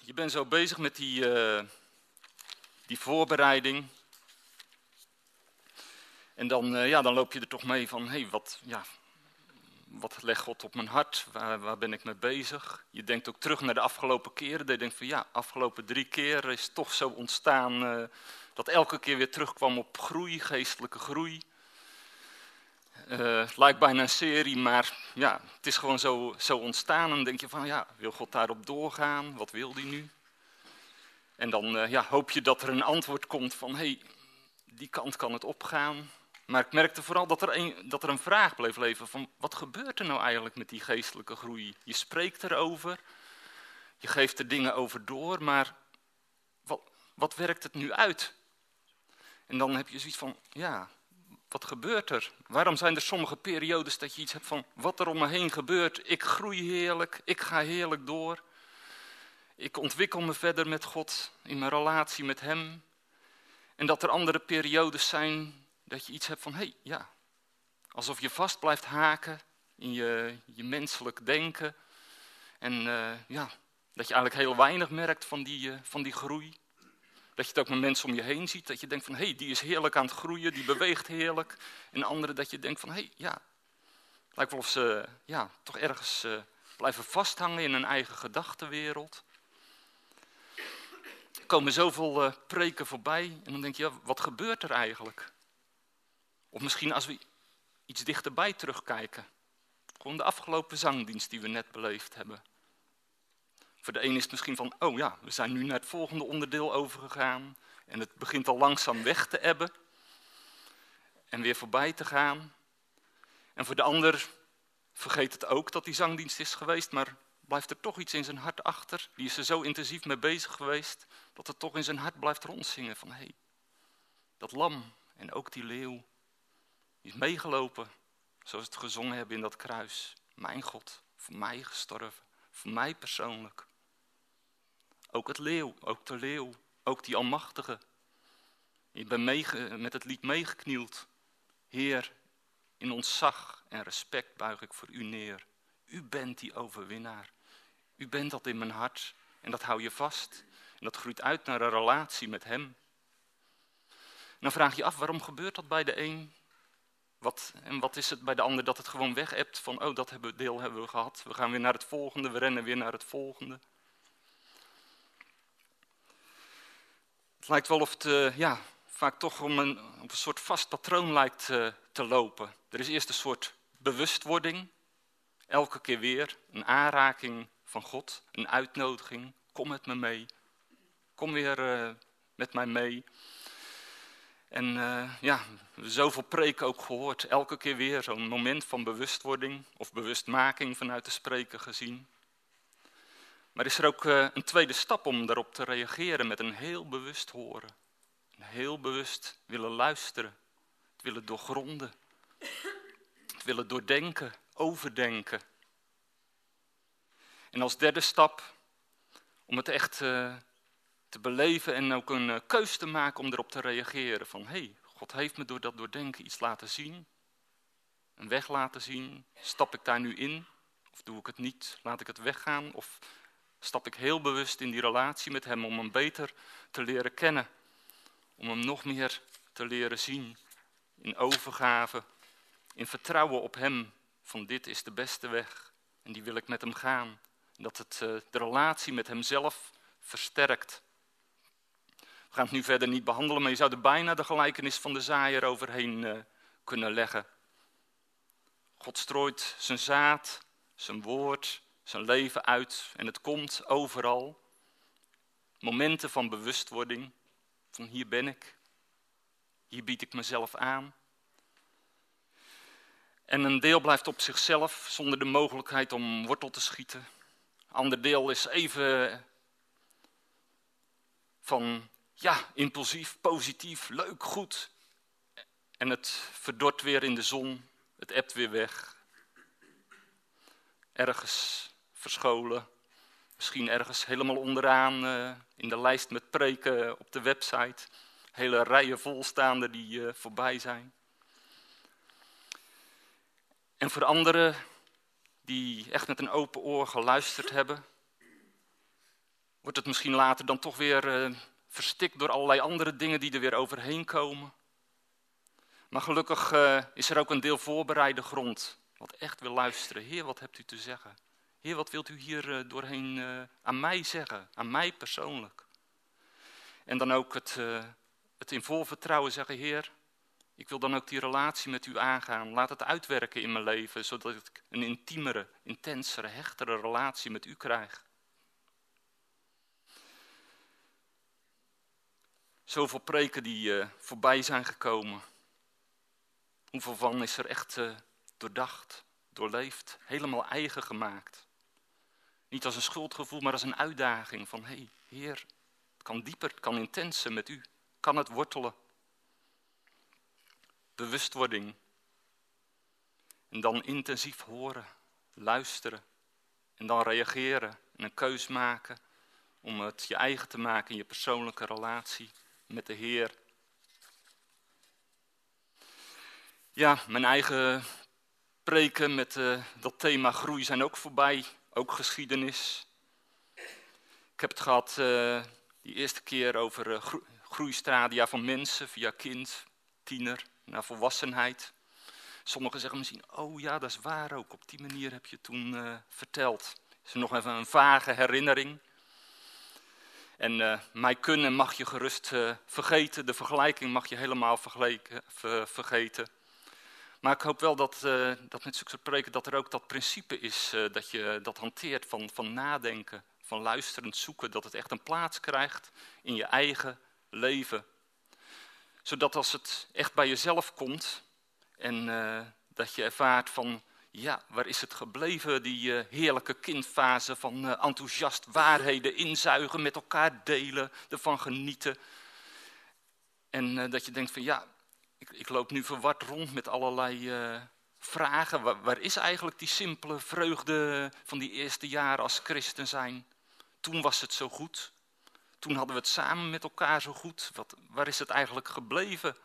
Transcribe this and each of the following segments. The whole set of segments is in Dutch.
je bent zo bezig met die, uh, die voorbereiding. En dan, uh, ja, dan loop je er toch mee van, hé, hey, wat, ja, wat legt God op mijn hart? Waar, waar, ben ik mee bezig? Je denkt ook terug naar de afgelopen keren. Je denkt van, ja, afgelopen drie keer is toch zo ontstaan uh, dat elke keer weer terugkwam op groei, geestelijke groei. Het lijkt bijna een serie, maar ja, het is gewoon zo, zo ontstaan. En dan denk je van, ja, wil God daarop doorgaan? Wat wil hij nu? En dan uh, ja, hoop je dat er een antwoord komt van, hé, hey, die kant kan het opgaan. Maar ik merkte vooral dat er, een, dat er een vraag bleef leven van, wat gebeurt er nou eigenlijk met die geestelijke groei? Je spreekt erover, je geeft er dingen over door, maar wat, wat werkt het nu uit? En dan heb je zoiets van, ja, wat gebeurt er? Waarom zijn er sommige periodes dat je iets hebt van wat er om me heen gebeurt? Ik groei heerlijk, ik ga heerlijk door. Ik ontwikkel me verder met God in mijn relatie met Hem. En dat er andere periodes zijn dat je iets hebt van, hé, hey, ja, alsof je vast blijft haken in je, je menselijk denken. En uh, ja, dat je eigenlijk heel weinig merkt van die, uh, van die groei. Dat je het ook met mensen om je heen ziet. Dat je denkt van, hé, hey, die is heerlijk aan het groeien, die beweegt heerlijk. En anderen dat je denkt van, hé, hey, ja, lijkt wel of ze ja, toch ergens uh, blijven vasthangen in hun eigen gedachtenwereld. Er komen zoveel uh, preken voorbij en dan denk je, ja, wat gebeurt er eigenlijk? Of misschien als we iets dichterbij terugkijken. Gewoon de afgelopen zangdienst die we net beleefd hebben. Voor de een is het misschien van, oh ja, we zijn nu naar het volgende onderdeel overgegaan. En het begint al langzaam weg te ebben. En weer voorbij te gaan. En voor de ander vergeet het ook dat die zangdienst is geweest, maar blijft er toch iets in zijn hart achter. Die is er zo intensief mee bezig geweest, dat het toch in zijn hart blijft rondzingen van, hé, hey, dat lam en ook die leeuw, die is meegelopen, zoals het gezongen hebben in dat kruis. Mijn God, voor mij gestorven, voor mij persoonlijk. Ook het leeuw, ook de leeuw, ook die almachtige. Je bent met het lied meegeknield. Heer, in ontzag en respect buig ik voor u neer. U bent die overwinnaar. U bent dat in mijn hart en dat hou je vast. En dat groeit uit naar een relatie met hem. Dan vraag je af, waarom gebeurt dat bij de een? Wat, en wat is het bij de ander dat het gewoon weg hebt van, oh dat hebben, deel hebben we gehad. We gaan weer naar het volgende, we rennen weer naar het volgende. Het lijkt wel of het uh, ja, vaak toch om een, op een soort vast patroon lijkt uh, te lopen. Er is eerst een soort bewustwording, elke keer weer een aanraking van God, een uitnodiging. Kom met me mee, kom weer uh, met mij mee. En ja, zoveel preken ook gehoord, elke keer weer zo'n moment van bewustwording of bewustmaking vanuit de spreker gezien. Maar is er ook uh, een tweede stap om daarop te reageren met een heel bewust horen. Een heel bewust willen luisteren, het willen doorgronden, het willen doordenken, overdenken. En als derde stap om het echt uh, te beleven en ook een uh, keus te maken om erop te reageren. Van hé, hey, God heeft me door dat doordenken iets laten zien, een weg laten zien. Stap ik daar nu in of doe ik het niet? Laat ik het weggaan of stap ik heel bewust in die relatie met Hem om Hem beter te leren kennen. Om Hem nog meer te leren zien in overgave, in vertrouwen op Hem. Van dit is de beste weg en die wil ik met Hem gaan. Dat het uh, de relatie met Hemzelf versterkt. We gaan het nu verder niet behandelen, maar je zou er bijna de gelijkenis van de zaaier overheen uh, kunnen leggen. God strooit zijn zaad, zijn woord, zijn leven uit en het komt overal. Momenten van bewustwording, van hier ben ik, hier bied ik mezelf aan. En een deel blijft op zichzelf zonder de mogelijkheid om wortel te schieten. Ander deel is even van ja, impulsief, positief, leuk, goed. En het verdort weer in de zon, het ebt weer weg. Ergens verscholen. Misschien ergens helemaal onderaan uh, in de lijst met preken op de website. Hele rijen volstaande die uh, voorbij zijn. En voor anderen die echt met een open oor geluisterd hebben, wordt het misschien later dan toch weer uh, verstikt door allerlei andere dingen die er weer overheen komen. Maar gelukkig is er ook een deel voorbereide grond, wat echt wil luisteren. Heer, wat hebt u te zeggen? Heer, wat wilt u hier uh, doorheen aan mij zeggen, aan mij persoonlijk? En dan ook het, het in vol vertrouwen zeggen, Heer, ik wil dan ook die relatie met u aangaan. Laat het uitwerken in mijn leven, zodat ik een intiemere, intensere, hechtere relatie met u krijg. Zoveel preken die voorbij zijn gekomen. Hoeveel van is er echt uh, doordacht, doorleefd, helemaal eigen gemaakt? Niet als een schuldgevoel, maar als een uitdaging van, hé, hey, Heer, het kan dieper, het kan intenser met u, kan het wortelen bewustwording. En dan intensief horen, luisteren en dan reageren en een keus maken om het je eigen te maken in je persoonlijke relatie met de Heer. Ja, mijn eigen preken met uh, dat thema groei zijn ook voorbij, ook geschiedenis. Ik heb het gehad uh, die eerste keer over uh, van mensen via kind, tiener, naar volwassenheid. Sommigen zeggen misschien, oh ja, dat is waar ook, op die manier heb je toen uh, verteld. Is er nog even een vage herinnering. En mij kunnen mag je gerust vergeten, de vergelijking mag je helemaal vergeten. Maar ik hoop wel dat, dat met zulke preken dat er ook dat principe is, dat je dat hanteert van, van nadenken, van luisterend zoeken, dat het echt een plaats krijgt in je eigen leven zodat als het echt bij jezelf komt en uh, dat je ervaart van, ja, waar is het gebleven, die heerlijke kindfase van enthousiast waarheden inzuigen, met elkaar delen, ervan genieten. En dat je denkt van, ja, ik, ik, loop nu verward rond met allerlei vragen. Waar, waar is eigenlijk die simpele vreugde van die eerste jaren als christen zijn? Toen was het zo goed. Toen hadden we het samen met elkaar zo goed. Wat, waar is het eigenlijk gebleven?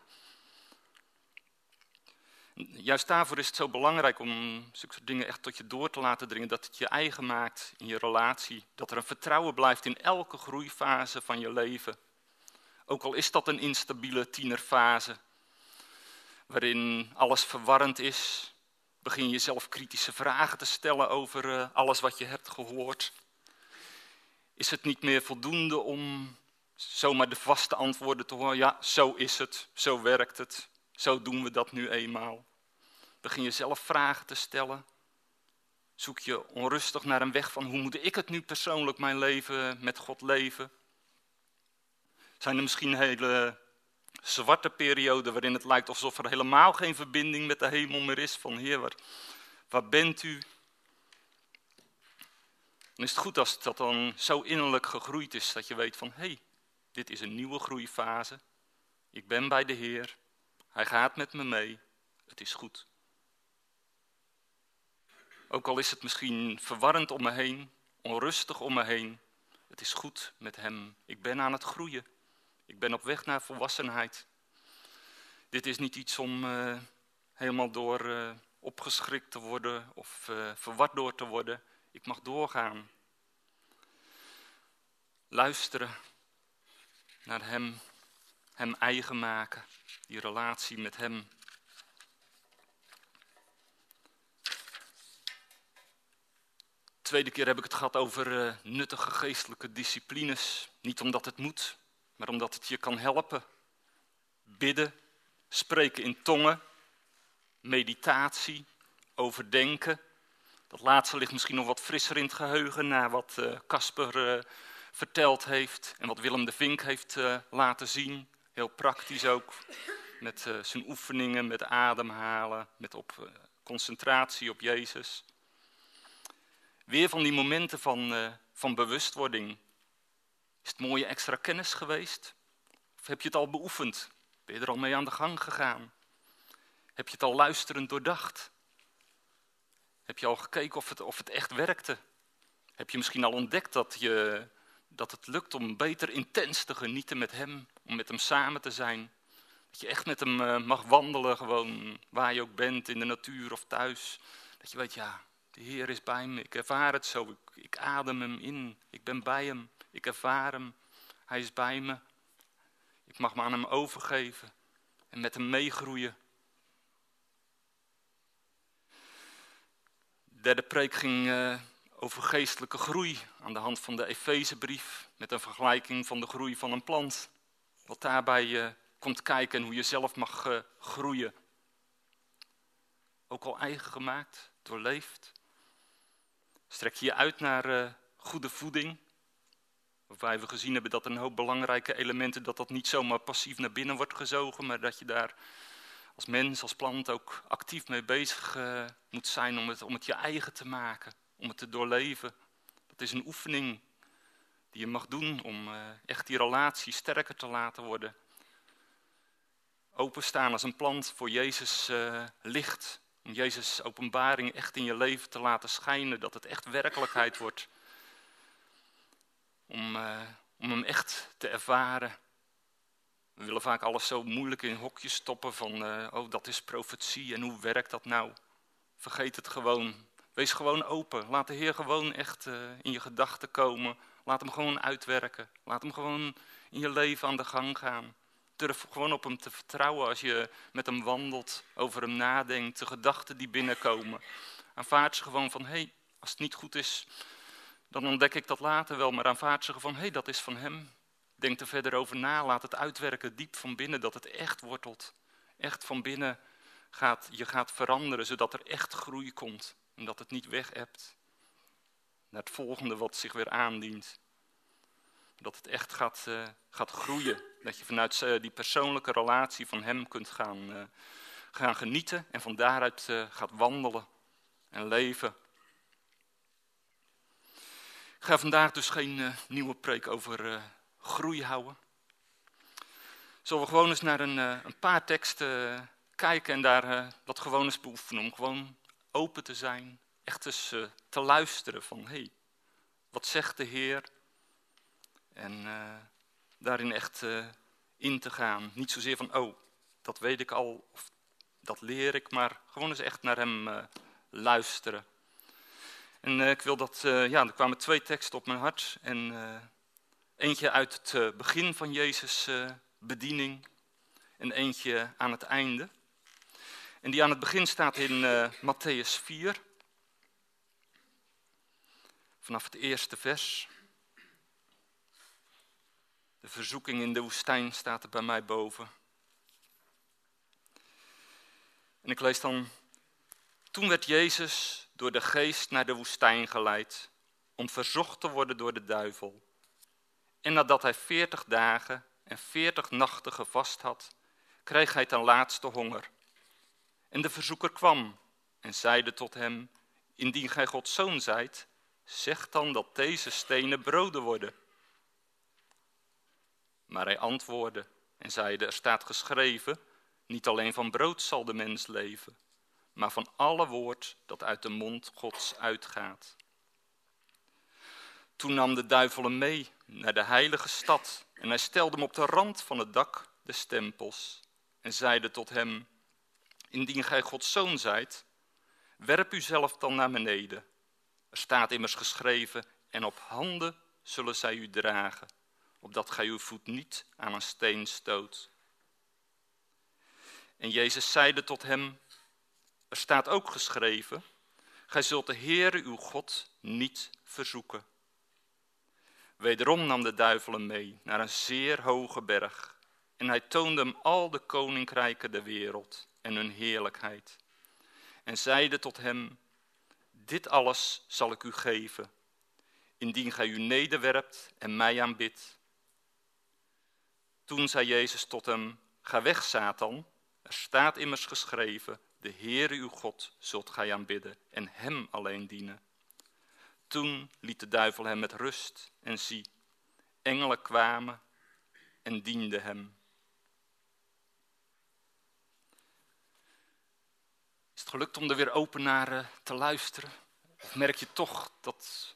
Juist daarvoor is het zo belangrijk om zulke dingen echt tot je door te laten dringen. Dat het je eigen maakt in je relatie. Dat er een vertrouwen blijft in elke groeifase van je leven. Ook al is dat een instabiele tienerfase. Waarin alles verwarrend is. Begin je jezelf kritische vragen te stellen over eh, alles wat je hebt gehoord is het niet meer voldoende om zomaar de vaste antwoorden te horen. Ja, zo is het, zo werkt het, zo doen we dat nu eenmaal. Begin je zelf vragen te stellen. Zoek je onrustig naar een weg van hoe moet ik het nu persoonlijk mijn leven met God leven? Zijn er misschien hele zwarte perioden waarin het lijkt alsof er helemaal geen verbinding met de hemel meer is? Van Heer, waar, waar bent u? Dan is het goed als dat dan zo innerlijk gegroeid is dat je weet van hé, hey, dit is een nieuwe groeifase. Ik ben bij de Heer. Hij gaat met me mee. Het is goed. Ook al is het misschien verwarrend om me heen, onrustig om me heen. Het is goed met Hem. Ik ben aan het groeien. Ik ben op weg naar volwassenheid. Dit is niet iets om uh, helemaal door uh, opgeschrikt te worden of uh, verward door te worden. Ik mag doorgaan. Luisteren naar Hem, Hem eigen maken, die relatie met Hem. Tweede keer heb ik het gehad over nuttige geestelijke disciplines. Niet omdat het moet, maar omdat het je kan helpen. Bidden, spreken in tongen, meditatie, overdenken dat laatste ligt misschien nog wat frisser in het geheugen na wat eh, Casper uh, verteld heeft en wat Willem de Vink heeft uh, laten zien. Heel praktisch ook, met zijn oefeningen, met ademhalen, met op, concentratie op Jezus. Weer van die momenten van, van bewustwording. Is het mooie extra kennis geweest? Of heb je het al beoefend? Ben je er al mee aan de gang gegaan? Heb je het al luisterend doordacht? Heb je al gekeken of het, of het echt werkte? Heb je misschien al ontdekt dat, je, dat het lukt om beter intens te genieten met hem, om met hem samen te zijn? Dat je echt met hem eh, mag wandelen, gewoon waar je ook bent, in de natuur of thuis. Dat je weet, ja, de Heer is bij me, ik ervaar het zo, ik, ik adem hem in, ik ben bij hem, Ik ervaar hem. Hij is bij me. Ik mag me aan hem overgeven en met hem meegroeien. De derde preek ging uh, over geestelijke groei aan de hand van de Efezebrief met een vergelijking van de groei van een plant. Wat daarbij uh, komt kijken en hoe je zelf mag uh, groeien. Ook al eigen gemaakt, doorleefd. Strek je je uit naar goede voeding, Waarbij we gezien hebben dat een hoop belangrijke elementen, dat dat niet zomaar passief naar binnen wordt gezogen, maar dat je daar als mens, als plant ook actief mee bezig uh, moet zijn om het, om het je eigen te maken, om het te doorleven. Dat is een oefening die je mag doen om uh, echt die relatie sterker te laten worden. Openstaan als een plant voor Jezus uh, licht, om Jezus openbaring echt in je leven te laten schijnen, dat het echt werkelijkheid wordt om, uh, om hem echt te ervaren. We willen vaak alles zo moeilijk in hokjes stoppen van, uh, oh dat is profetie en hoe werkt dat nou? Vergeet het gewoon. Wees gewoon open. Laat de Heer gewoon echt uh, in je gedachten komen. Laat hem gewoon uitwerken. Laat hem gewoon in je leven aan de gang gaan. Durf gewoon op hem te vertrouwen als je met hem wandelt, over hem nadenkt, de gedachten die binnenkomen. Aanvaard ze gewoon van, hé, hey, als het niet goed is, dan ontdek ik dat later wel, maar aanvaard zeggen van, hé, hey, dat is van hem. Denk er verder over na, laat het uitwerken diep van binnen, dat het echt wortelt. Echt van binnen gaat, je gaat veranderen, zodat er echt groei komt. En dat het niet weg hebt naar het volgende wat zich weer aandient. Dat het echt gaat, uh, gaat groeien. Dat je vanuit uh, die persoonlijke relatie van hem kunt gaan, uh, gaan genieten en van daaruit gaat wandelen en leven. Ik ga vandaag dus geen uh, nieuwe preek over uh, groei houden. Zullen we gewoon eens naar een, uh, een paar teksten kijken en daar wat gewoon eens beoefenen. Om gewoon open te zijn, echt eens te luisteren van, hé, hey, wat zegt de Heer? En daarin echt in te gaan. Niet zozeer van, oh, dat weet ik al, of dat leer ik, maar gewoon eens echt naar Hem luisteren. En uh, ik wil dat, uh, ja, er kwamen twee teksten op mijn hart. En uh, eentje uit het begin van Jezus' bediening en eentje aan het einde. En die aan het begin staat in Matthäus 4. Vanaf het eerste vers. De verzoeking in de woestijn staat er bij mij boven. En ik lees dan. Toen werd Jezus door de geest naar de woestijn geleid, om verzocht te worden door de duivel. En nadat hij veertig dagen en veertig nachten gevast had, kreeg hij ten laatste honger. En de verzoeker kwam en zeide tot hem, indien gij Gods zoon zijt, zeg dan dat deze stenen broden worden. Maar hij antwoordde en zeide, er staat geschreven, niet alleen van brood zal de mens leven, maar van alle woord dat uit de mond Gods uitgaat. Toen nam de duivel hem mee naar de heilige stad en hij stelde hem op de rand van het dak des tempels en zeide tot hem, indien gij Gods zoon zijt, werp uzelf dan naar beneden. Er staat immers geschreven, en op handen zullen zij u dragen, opdat gij uw voet niet aan een steen stoot. En Jezus zeide tot hem, er staat ook geschreven, gij zult de Heere uw God niet verzoeken. Wederom nam de duivel hem mee naar een zeer hoge berg en hij toonde hem al de koninkrijken der wereld en hun heerlijkheid. En zeide tot hem, dit alles zal ik u geven, indien gij u nederwerpt en mij aanbidt. Toen zei Jezus tot hem, ga weg Satan, er staat immers geschreven, de Heere uw God zult gij aanbidden en hem alleen dienen. Toen liet de duivel hem met rust en zie, engelen kwamen en dienden hem. Is het gelukt om er weer open naar te luisteren? Merk je toch dat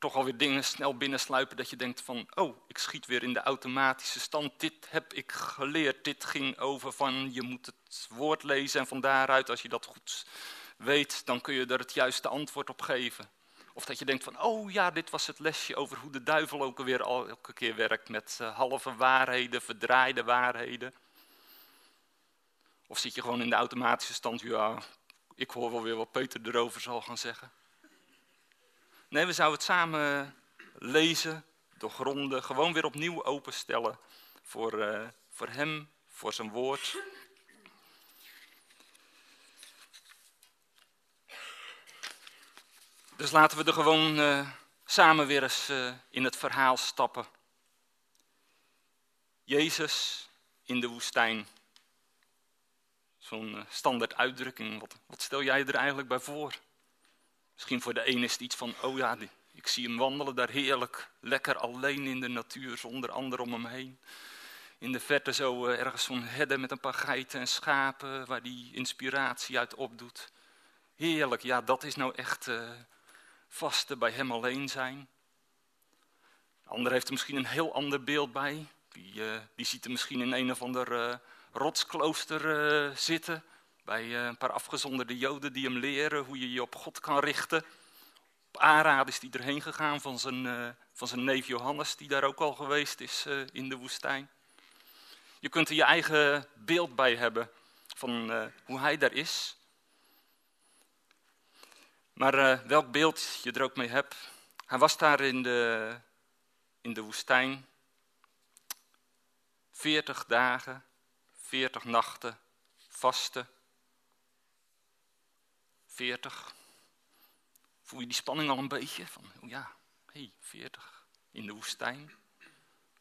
toch alweer dingen snel binnensluipen dat je denkt van, oh, ik schiet weer in de automatische stand. Dit heb ik geleerd. Dit ging over van, je moet het woord lezen en van daaruit, als je dat goed weet, dan kun je er het juiste antwoord op geven. Of dat je denkt van, oh ja, dit was het lesje over hoe de duivel ook alweer elke keer werkt met uh, halve waarheden, verdraaide waarheden. Of zit je gewoon in de automatische stand, ja, ik hoor wel weer wat Peter erover zal gaan zeggen. Nee, we zouden het samen lezen, doorgronden, gewoon weer opnieuw openstellen voor, uh, voor hem, voor zijn woord. Dus laten we er gewoon uh, samen weer eens uh, in het verhaal stappen. Jezus in de woestijn. Zo'n standaard uitdrukking. Wat, wat, stel jij er eigenlijk bij voor? Misschien voor de ene is het iets van, oh ja, ik zie hem wandelen daar heerlijk, lekker alleen in de natuur, zonder anderen om hem heen. In de verte zo ergens zo'n herde met een paar geiten en schapen, waar die inspiratie uit opdoet. Heerlijk, ja, dat is nou echt vasten bij hem alleen zijn. De ander heeft er misschien een heel ander beeld bij. Die, uh, die ziet er misschien in een of ander uh, rotsklooster uh, zitten. Bij een paar afgezonderde joden die hem leren hoe je je op God kan richten. Op is hij erheen gegaan van zijn, van zijn neef Johannes, die daar ook al geweest is in de woestijn. Je kunt er je eigen beeld bij hebben van hoe hij daar is. Maar welk beeld je er ook mee hebt. Hij was daar in de, in de woestijn. 40 dagen, 40 nachten, vasten. 40. Voel je die spanning al een beetje? Van, oh ja, hey, 40 in de woestijn.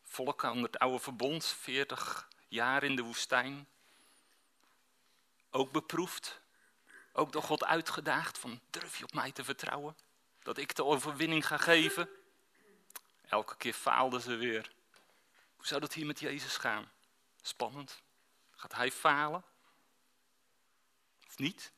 Volk onder het oude verbond, 40 jaar in de woestijn. Ook beproefd, ook door God uitgedaagd van durf je op mij te vertrouwen? Dat ik de overwinning ga geven? Elke keer faalden ze weer. Hoe zou dat hier met Jezus gaan? Spannend. Gaat hij falen? Of niet?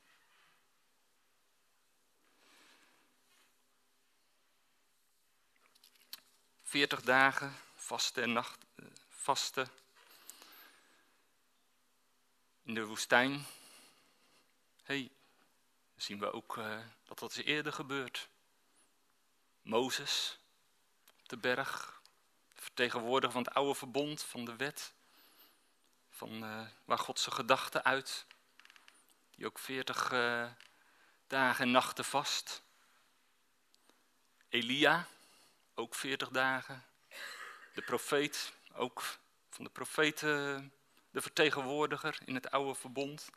Veertig dagen vasten en nacht, eh, vasten in de woestijn. hey, zien we ook dat dat is eerder gebeurd. Mozes op de berg, vertegenwoordiger van het oude verbond, van de wet, van uh, waar God zijn gedachten uit, die ook veertig uh, dagen en nachten vast. Elia, ook veertig dagen. De profeet, ook van de profeten, de vertegenwoordiger in het oude verbond.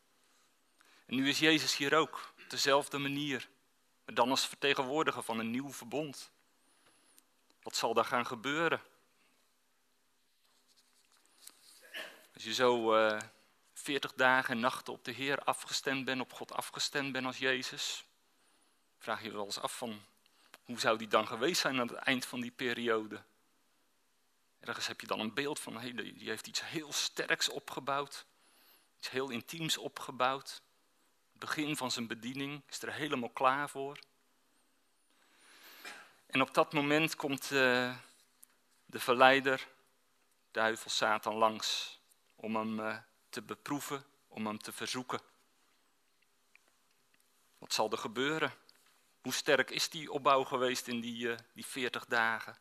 En nu is Jezus hier ook op dezelfde manier, maar dan als vertegenwoordiger van een nieuw verbond. Wat zal daar gaan gebeuren? Als je zo uh, 40 dagen en nachten op de Heer afgestemd bent, op God afgestemd bent als Jezus, vraag je je wel eens af van, hoe zou die dan geweest zijn aan het eind van die periode? Ergens heb je dan een beeld van, hey, die heeft iets heel sterks opgebouwd, iets heel intiems opgebouwd begin van zijn bediening, is er helemaal klaar voor. En op dat moment komt uh, de verleider, duivel Satan, langs om hem uh, te beproeven, om hem te verzoeken. Wat zal er gebeuren? Hoe sterk is die opbouw geweest in die, uh, die 40 dagen?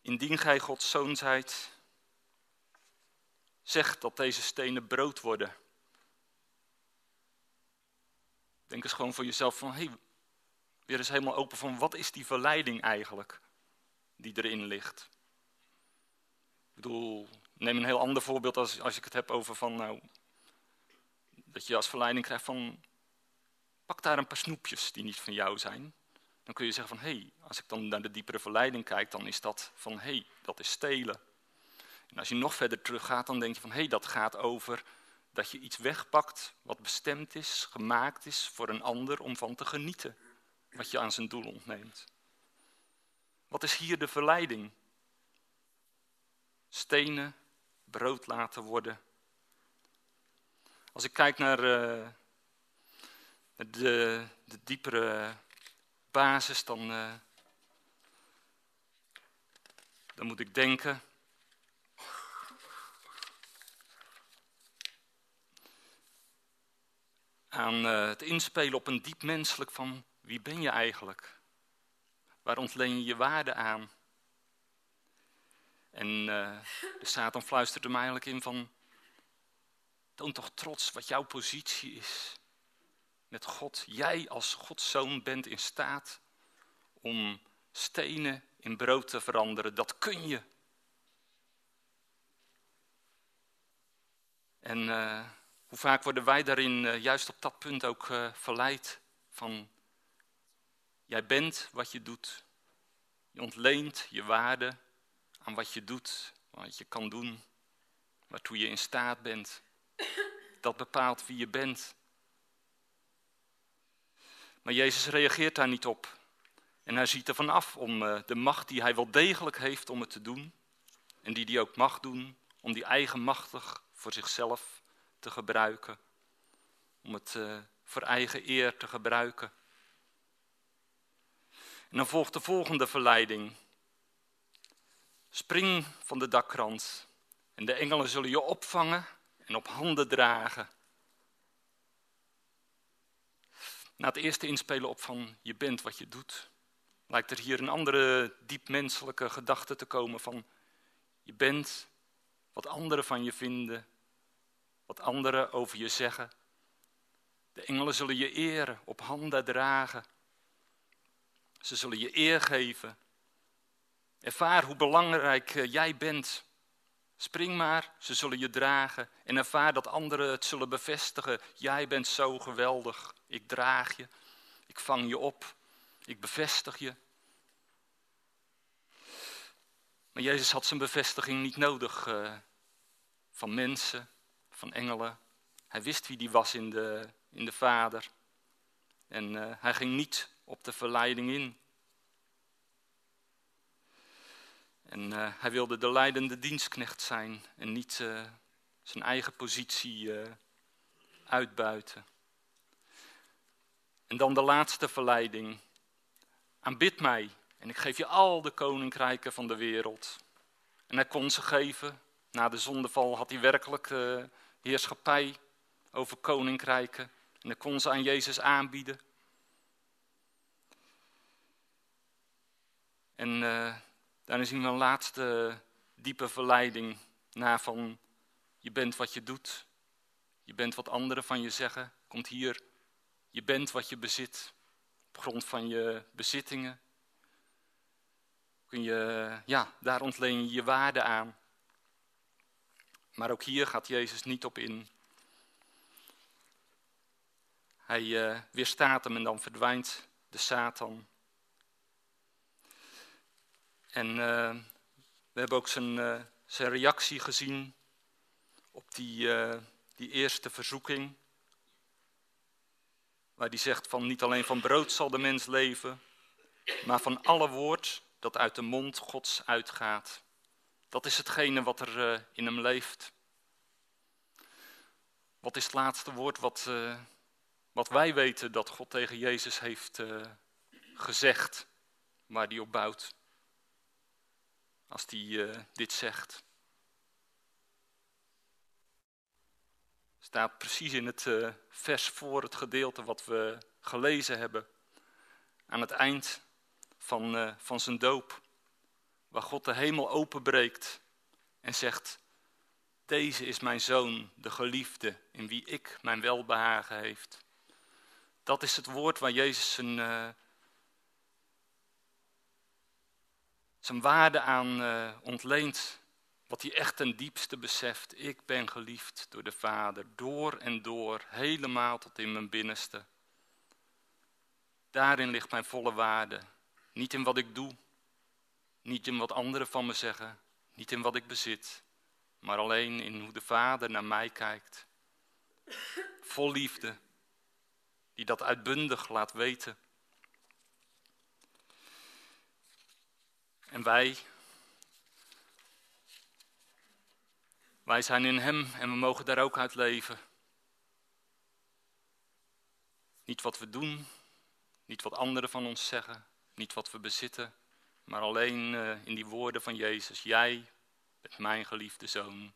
Indien gij Gods zoon zijt, zegt dat deze stenen brood worden. Denk eens gewoon voor jezelf van, hey, weer eens helemaal open van wat is die verleiding eigenlijk die erin ligt. Ik bedoel, neem een heel ander voorbeeld als, als ik het heb over van, nou, dat je als verleiding krijgt van, pak daar een paar snoepjes die niet van jou zijn. Dan kun je zeggen van, hé, hey, als ik dan naar de diepere verleiding kijk, dan is dat van, hé, hey, dat is stelen. En als je nog verder teruggaat, dan denk je van hé, hey, dat gaat over dat je iets wegpakt wat bestemd is, gemaakt is voor een ander om van te genieten, wat je aan zijn doel ontneemt. Wat is hier de verleiding? Stenen, brood laten worden. Als ik kijk naar uh, de, de, diepere basis, dan, uh, dan moet ik denken aan uh, het inspelen op een diep menselijk van wie ben je eigenlijk? Waar ontleen je je waarde aan? En de Satan fluisterde me eigenlijk in van, toon toch trots wat jouw positie is met God. Jij als Gods zoon bent in staat om stenen in brood te veranderen. Dat kun je. En uh, hoe vaak worden wij daarin uh, juist op dat punt ook uh, verleid van jij bent wat je doet. Je ontleent je waarde aan wat je doet, wat je kan doen, waartoe je in staat bent. Dat bepaalt wie je bent. Maar Jezus reageert daar niet op. En hij ziet er vanaf om uh, de macht die hij wel degelijk heeft om het te doen. En die hij ook mag doen, om die eigenmachtig voor zichzelf te gebruiken. Om het uh, voor eigen eer te gebruiken. En dan volgt de volgende verleiding. Spring van de dakkrant en de engelen zullen je opvangen en op handen dragen. Na het eerste inspelen op van je bent wat je doet, lijkt er hier een andere diep menselijke gedachte te komen van je bent wat anderen van je vinden, wat anderen over je zeggen. De engelen zullen je eren, op handen dragen. Ze zullen je eer geven. Ervaar hoe belangrijk eh, jij bent. Spring maar, ze zullen je dragen. En ervaar dat anderen het zullen bevestigen. Jij bent zo geweldig. Ik draag je. Ik vang je op. Ik bevestig je. Maar Jezus had zijn bevestiging niet nodig uh, van mensen, van engelen. Hij wist wie die was in de, in de Vader. En uh, hij ging niet op de verleiding in. En uh, hij wilde de leidende dienstknecht zijn en niet uh, zijn eigen positie uh, uitbuiten. En dan de laatste verleiding. Aanbid mij en ik geef je al de koninkrijken van de wereld. En hij kon ze geven. Na de zondeval had hij werkelijk heerschappij over koninkrijken. En hij kon ze aan Jezus aanbieden. En Daarin zien we een laatste diepe verleiding na van je bent wat je doet. Je bent wat anderen van je zeggen. Komt hier, je bent wat je bezit. Op grond van je bezittingen. Kun je, ja, daar ontleen je je waarde aan. Maar ook hier gaat Jezus niet op in. Hij uh, weerstaat hem en dan verdwijnt de Satan. En uh, we hebben ook zijn, uh, zijn reactie gezien op die, uh, die eerste verzoeking. Waar hij zegt van niet alleen van brood zal de mens leven, maar van alle woord dat uit de mond Gods uitgaat. Dat is hetgene wat er in hem leeft. Wat is het laatste woord wat, wat wij weten dat God tegen Jezus heeft gezegd, waar hij op bouwt? Als hij uh, dit zegt. Staat precies in het uh, vers voor het gedeelte wat we gelezen hebben. Aan het eind van, uh, van zijn doop. Waar God de hemel openbreekt en zegt: Deze is mijn zoon, de geliefde, in wie ik mijn welbehagen heeft. Dat is het woord waar Jezus zijn zijn waarde aan uh, ontleent. Wat hij echt ten diepste beseft. Ik ben geliefd door de Vader, door en door, helemaal tot in mijn binnenste. Daarin ligt mijn volle waarde. Niet in wat ik doe, niet in wat anderen van me zeggen, niet in wat ik bezit, maar alleen in hoe de Vader naar mij kijkt. Vol liefde, die dat uitbundig laat weten. En wij, wij zijn in Hem en we mogen daar ook uit leven. Niet wat we doen, niet wat anderen van ons zeggen, niet wat we bezitten, maar alleen uh, in die woorden van Jezus. Jij bent mijn geliefde zoon.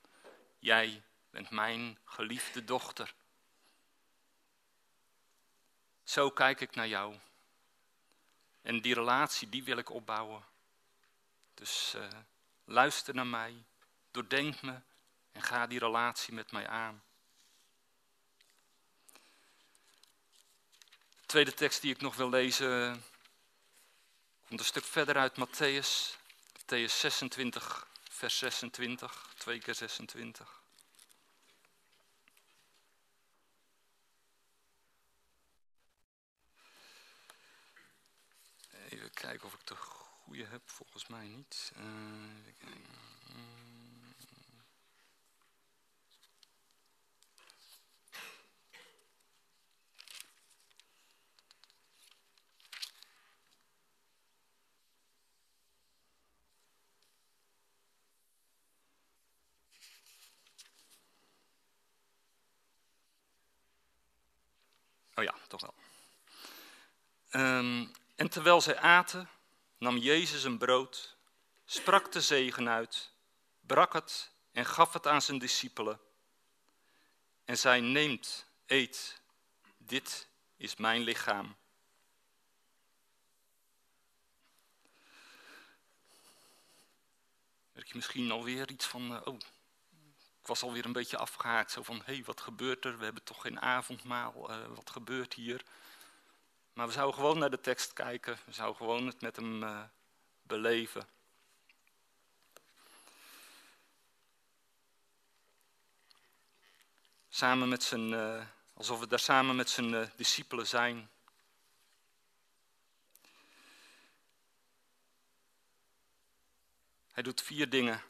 Jij bent mijn geliefde dochter. Zo kijk ik naar jou. En die relatie, die wil ik opbouwen. Dus uh, luister naar mij, doordenk me en ga die relatie met mij aan. De tweede tekst die ik nog wil lezen komt een stuk verder uit Matthäus. Matthäus 26, vers 26, 2 keer 26. Even kijken of ik de goede heb, volgens mij niet. Uh, Oh ja, toch wel. Um, en terwijl zij aten, nam Jezus een brood, sprak de zegen uit, brak het en gaf het aan zijn discipelen. En zei, neemt, eet, dit is mijn lichaam. Merk je misschien alweer iets van, uh, oh, ik was alweer een beetje afgehaakt. Zo van, hé, hey, wat gebeurt er? We hebben toch geen avondmaal, uh, wat gebeurt hier? Maar we zouden gewoon naar de tekst kijken. We zouden gewoon het met hem uh, beleven. Samen met zijn, uh, alsof we daar samen met zijn uh, discipelen zijn. Hij doet vier dingen.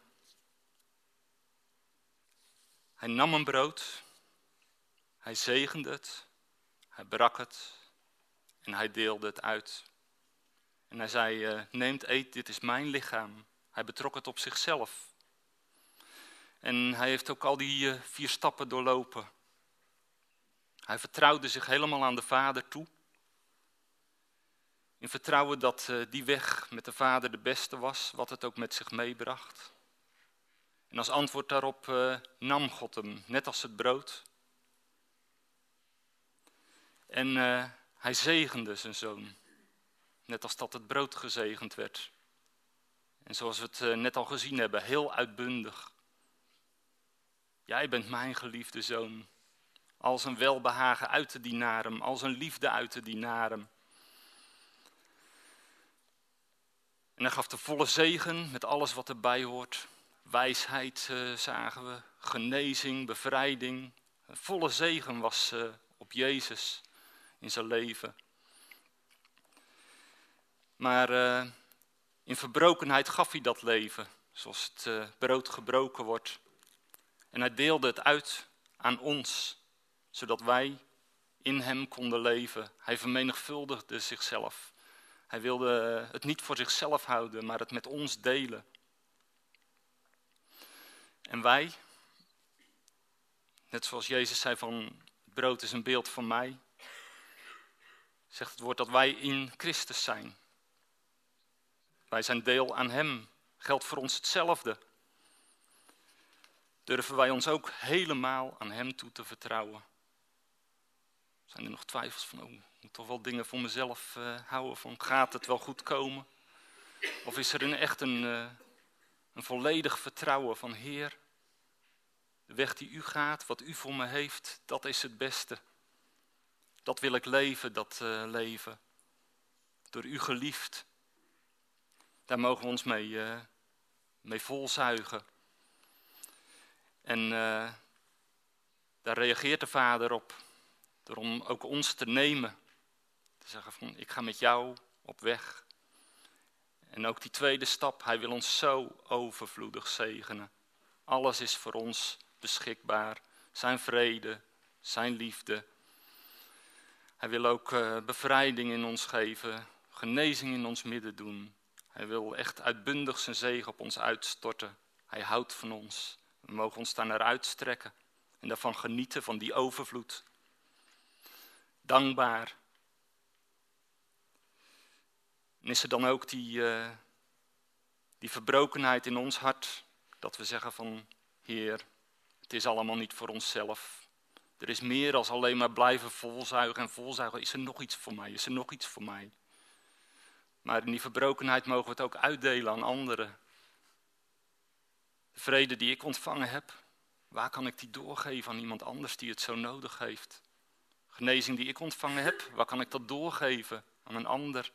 Hij nam een brood, hij zegende het, hij brak het en hij deelde het uit. En hij zei, uh, neemt, eet, dit is mijn lichaam. Hij betrok het op zichzelf. En hij heeft ook al die uh, vier stappen doorlopen. Hij vertrouwde zich helemaal aan de Vader toe. In vertrouwen dat uh, die weg met de Vader de beste was, wat het ook met zich meebracht. En als antwoord daarop nam God hem, net als het brood. En hij zegende zijn zoon, net als dat het brood gezegend werd. En zoals we het uh, net al gezien hebben, heel uitbundig. Jij bent mijn geliefde zoon. Als een welbehagen uit te dienaren, als een liefde uit te dienaren. En hij gaf de volle zegen met alles wat erbij hoort. Wijsheid uh, zagen we, genezing, bevrijding. Een volle zegen was uh, op Jezus in zijn leven. Maar uh, in verbrokenheid gaf hij dat leven, zoals het brood gebroken wordt. En hij deelde het uit aan ons, zodat wij in hem konden leven. Hij vermenigvuldigde zichzelf. Hij wilde het niet voor zichzelf houden, maar het met ons delen. En wij, net zoals Jezus zei van het brood is een beeld van mij, zegt het woord dat wij in Christus zijn. Wij zijn deel aan Hem. Geldt voor ons hetzelfde. Durven wij ons ook helemaal aan Hem toe te vertrouwen? Zijn er nog twijfels van, oh, ik moet toch wel dingen voor mezelf uh, houden, van gaat het wel goed komen? Of is er een, echt een, uh, een volledig vertrouwen van Heer, de weg die u gaat, wat u voor me heeft, dat is het beste. Dat wil ik leven, dat uh, leven. Door u geliefd. Daar mogen we ons mee, uh, mee volzuigen. En uh, daar reageert de Vader op. Door om ook ons te nemen. Te zeggen van, ik ga met jou op weg. En ook die tweede stap, hij wil ons zo overvloedig zegenen. Alles is voor ons beschikbaar. Zijn vrede, zijn liefde, hij wil ook uh, bevrijding in ons geven, genezing in ons midden doen. Hij wil echt uitbundig zijn zegen op ons uitstorten. Hij houdt van ons. We mogen ons daar naar uitstrekken en daarvan genieten, van die overvloed. Dankbaar. En is er dan ook die, uh, die verbrokenheid in ons hart, dat we zeggen van, Heer, het is allemaal niet voor onszelf. Er is meer als alleen maar blijven volzuigen en volzuigen. Is er nog iets voor mij? Is er nog iets voor mij? Maar in die verbrokenheid mogen we het ook uitdelen aan anderen. De vrede die ik ontvangen heb, waar kan ik die doorgeven aan iemand anders die het zo nodig heeft? Genezing die ik ontvangen heb, waar kan ik dat doorgeven aan een ander?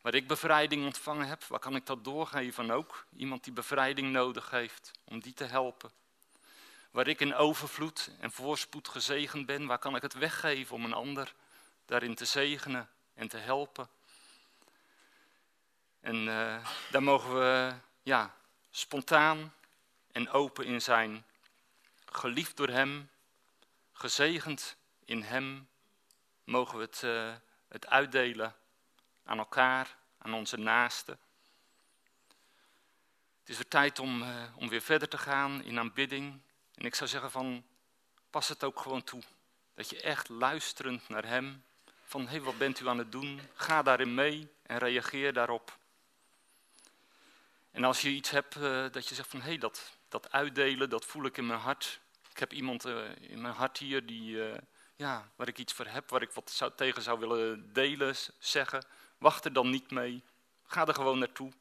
Waar ik bevrijding ontvangen heb, waar kan ik dat doorgeven aan ook iemand die bevrijding nodig heeft, om die te helpen? Waar ik in overvloed en voorspoed gezegend ben, waar kan ik het weggeven om een ander daarin te zegenen en te helpen? En uh, daar mogen we ja, spontaan en open in zijn. Geliefd door Hem, gezegend in Hem, mogen we het, uh, het uitdelen aan elkaar, aan onze naasten. Het is weer tijd om, uh, om weer verder te gaan in aanbidding. En ik zou zeggen van, pas het ook gewoon toe. Dat je echt luisterend naar Hem, van hé, hey, wat bent u aan het doen? Ga daarin mee en reageer daarop. En als je iets hebt uh, dat je zegt van hé, hey, dat, dat uitdelen, dat voel ik in mijn hart. Ik heb iemand uh, in mijn hart hier die, uh, ja, waar ik iets voor heb, waar ik wat zou, tegen zou willen delen, zeggen. Wacht er dan niet mee. Ga er gewoon naartoe.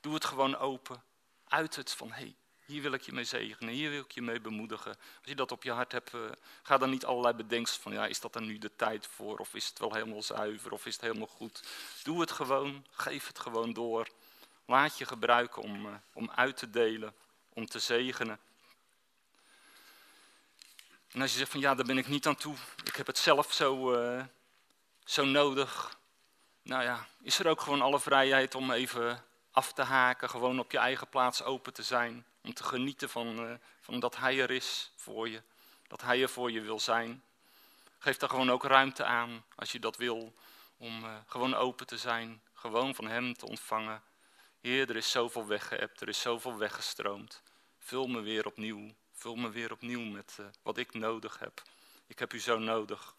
Doe het gewoon open. Uit het van hé, hey, hier wil ik je mee zegenen, hier wil ik je mee bemoedigen. Als je dat op je hart hebt, ga dan niet allerlei bedenksels van ja, is dat er nu de tijd voor? Of is het wel helemaal zuiver? Of is het helemaal goed? Doe het gewoon, geef het gewoon door. Laat je gebruiken om, uh, om uit te delen, om te zegenen. En als je zegt van ja, daar ben ik niet aan toe, ik heb het zelf zo, uh, zo nodig. Nou ja, is er ook gewoon alle vrijheid om even af te haken, gewoon op je eigen plaats open te zijn. Om te genieten van, uh, van dat Hij er is voor je, dat Hij er voor je wil zijn. Geef daar gewoon ook ruimte aan als je dat wil, om gewoon open te zijn, gewoon van Hem te ontvangen. Heer, er is zoveel weggeëpt, er is zoveel weggestroomd. Vul me weer opnieuw, vul me weer opnieuw met uh, wat ik nodig heb. Ik heb u zo nodig.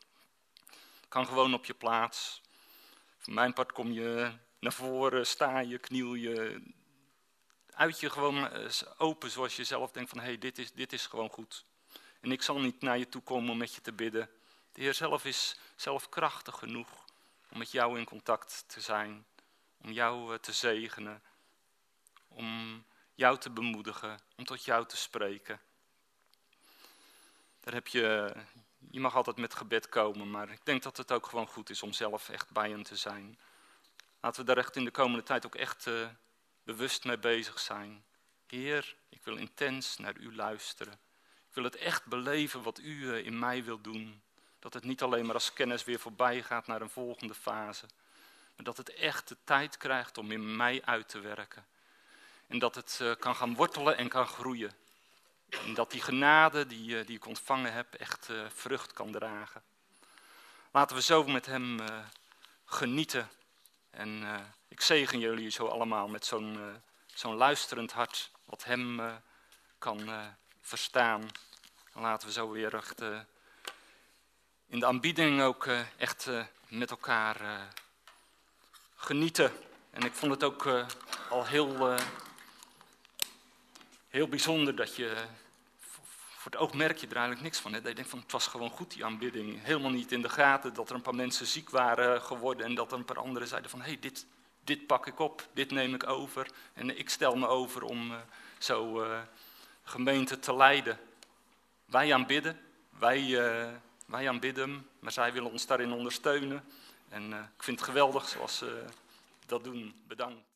Kan gewoon op je plaats. Voor mijn part kom je naar voren, sta je, kniel je. Uit je gewoon eh, open zoals je zelf denkt van hé, hey, dit, is, dit is gewoon goed. En ik zal niet naar je toe komen om met je te bidden. De Heer zelf is zelf krachtig genoeg om met jou in contact te zijn. Om jou te zegenen om jou te bemoedigen, om tot jou te spreken. Daar heb je, je mag altijd met gebed komen, maar ik denk dat het ook gewoon goed is om zelf echt bij hem te zijn. Laten we daar echt in de komende tijd ook echt uh, bewust mee bezig zijn. Heer, ik wil intens naar u luisteren. Ik wil het echt beleven wat u uh, in mij wil doen. Dat het niet alleen maar als kennis weer voorbij gaat naar een volgende fase. Maar dat het echt de tijd krijgt om in mij uit te werken. En dat het uh, kan gaan wortelen en kan groeien. En dat die genade die, uh, die ik ontvangen heb echt vrucht kan dragen. Laten we zo met hem genieten. En ik zegen jullie zo allemaal met zo'n zo'n luisterend hart. Wat hem kan verstaan. En laten we zo weer echt in de aanbieding ook echt met elkaar genieten. En ik vond het ook al heel heel bijzonder dat je, voor het oog merk je er eigenlijk niks van. Hè? Dat van het was gewoon goed die aanbidding. Helemaal niet in de gaten dat er een paar mensen ziek waren geworden en dat er een paar anderen zeiden van hé, hey, dit, dit pak ik op, dit neem ik over. En ik stel me over om uh, zo uh, gemeente te leiden. Wij aanbidden, wij, uh, wij aanbidden, maar zij willen ons daarin ondersteunen. En ik vind het geweldig zoals ze dat doen. Bedankt.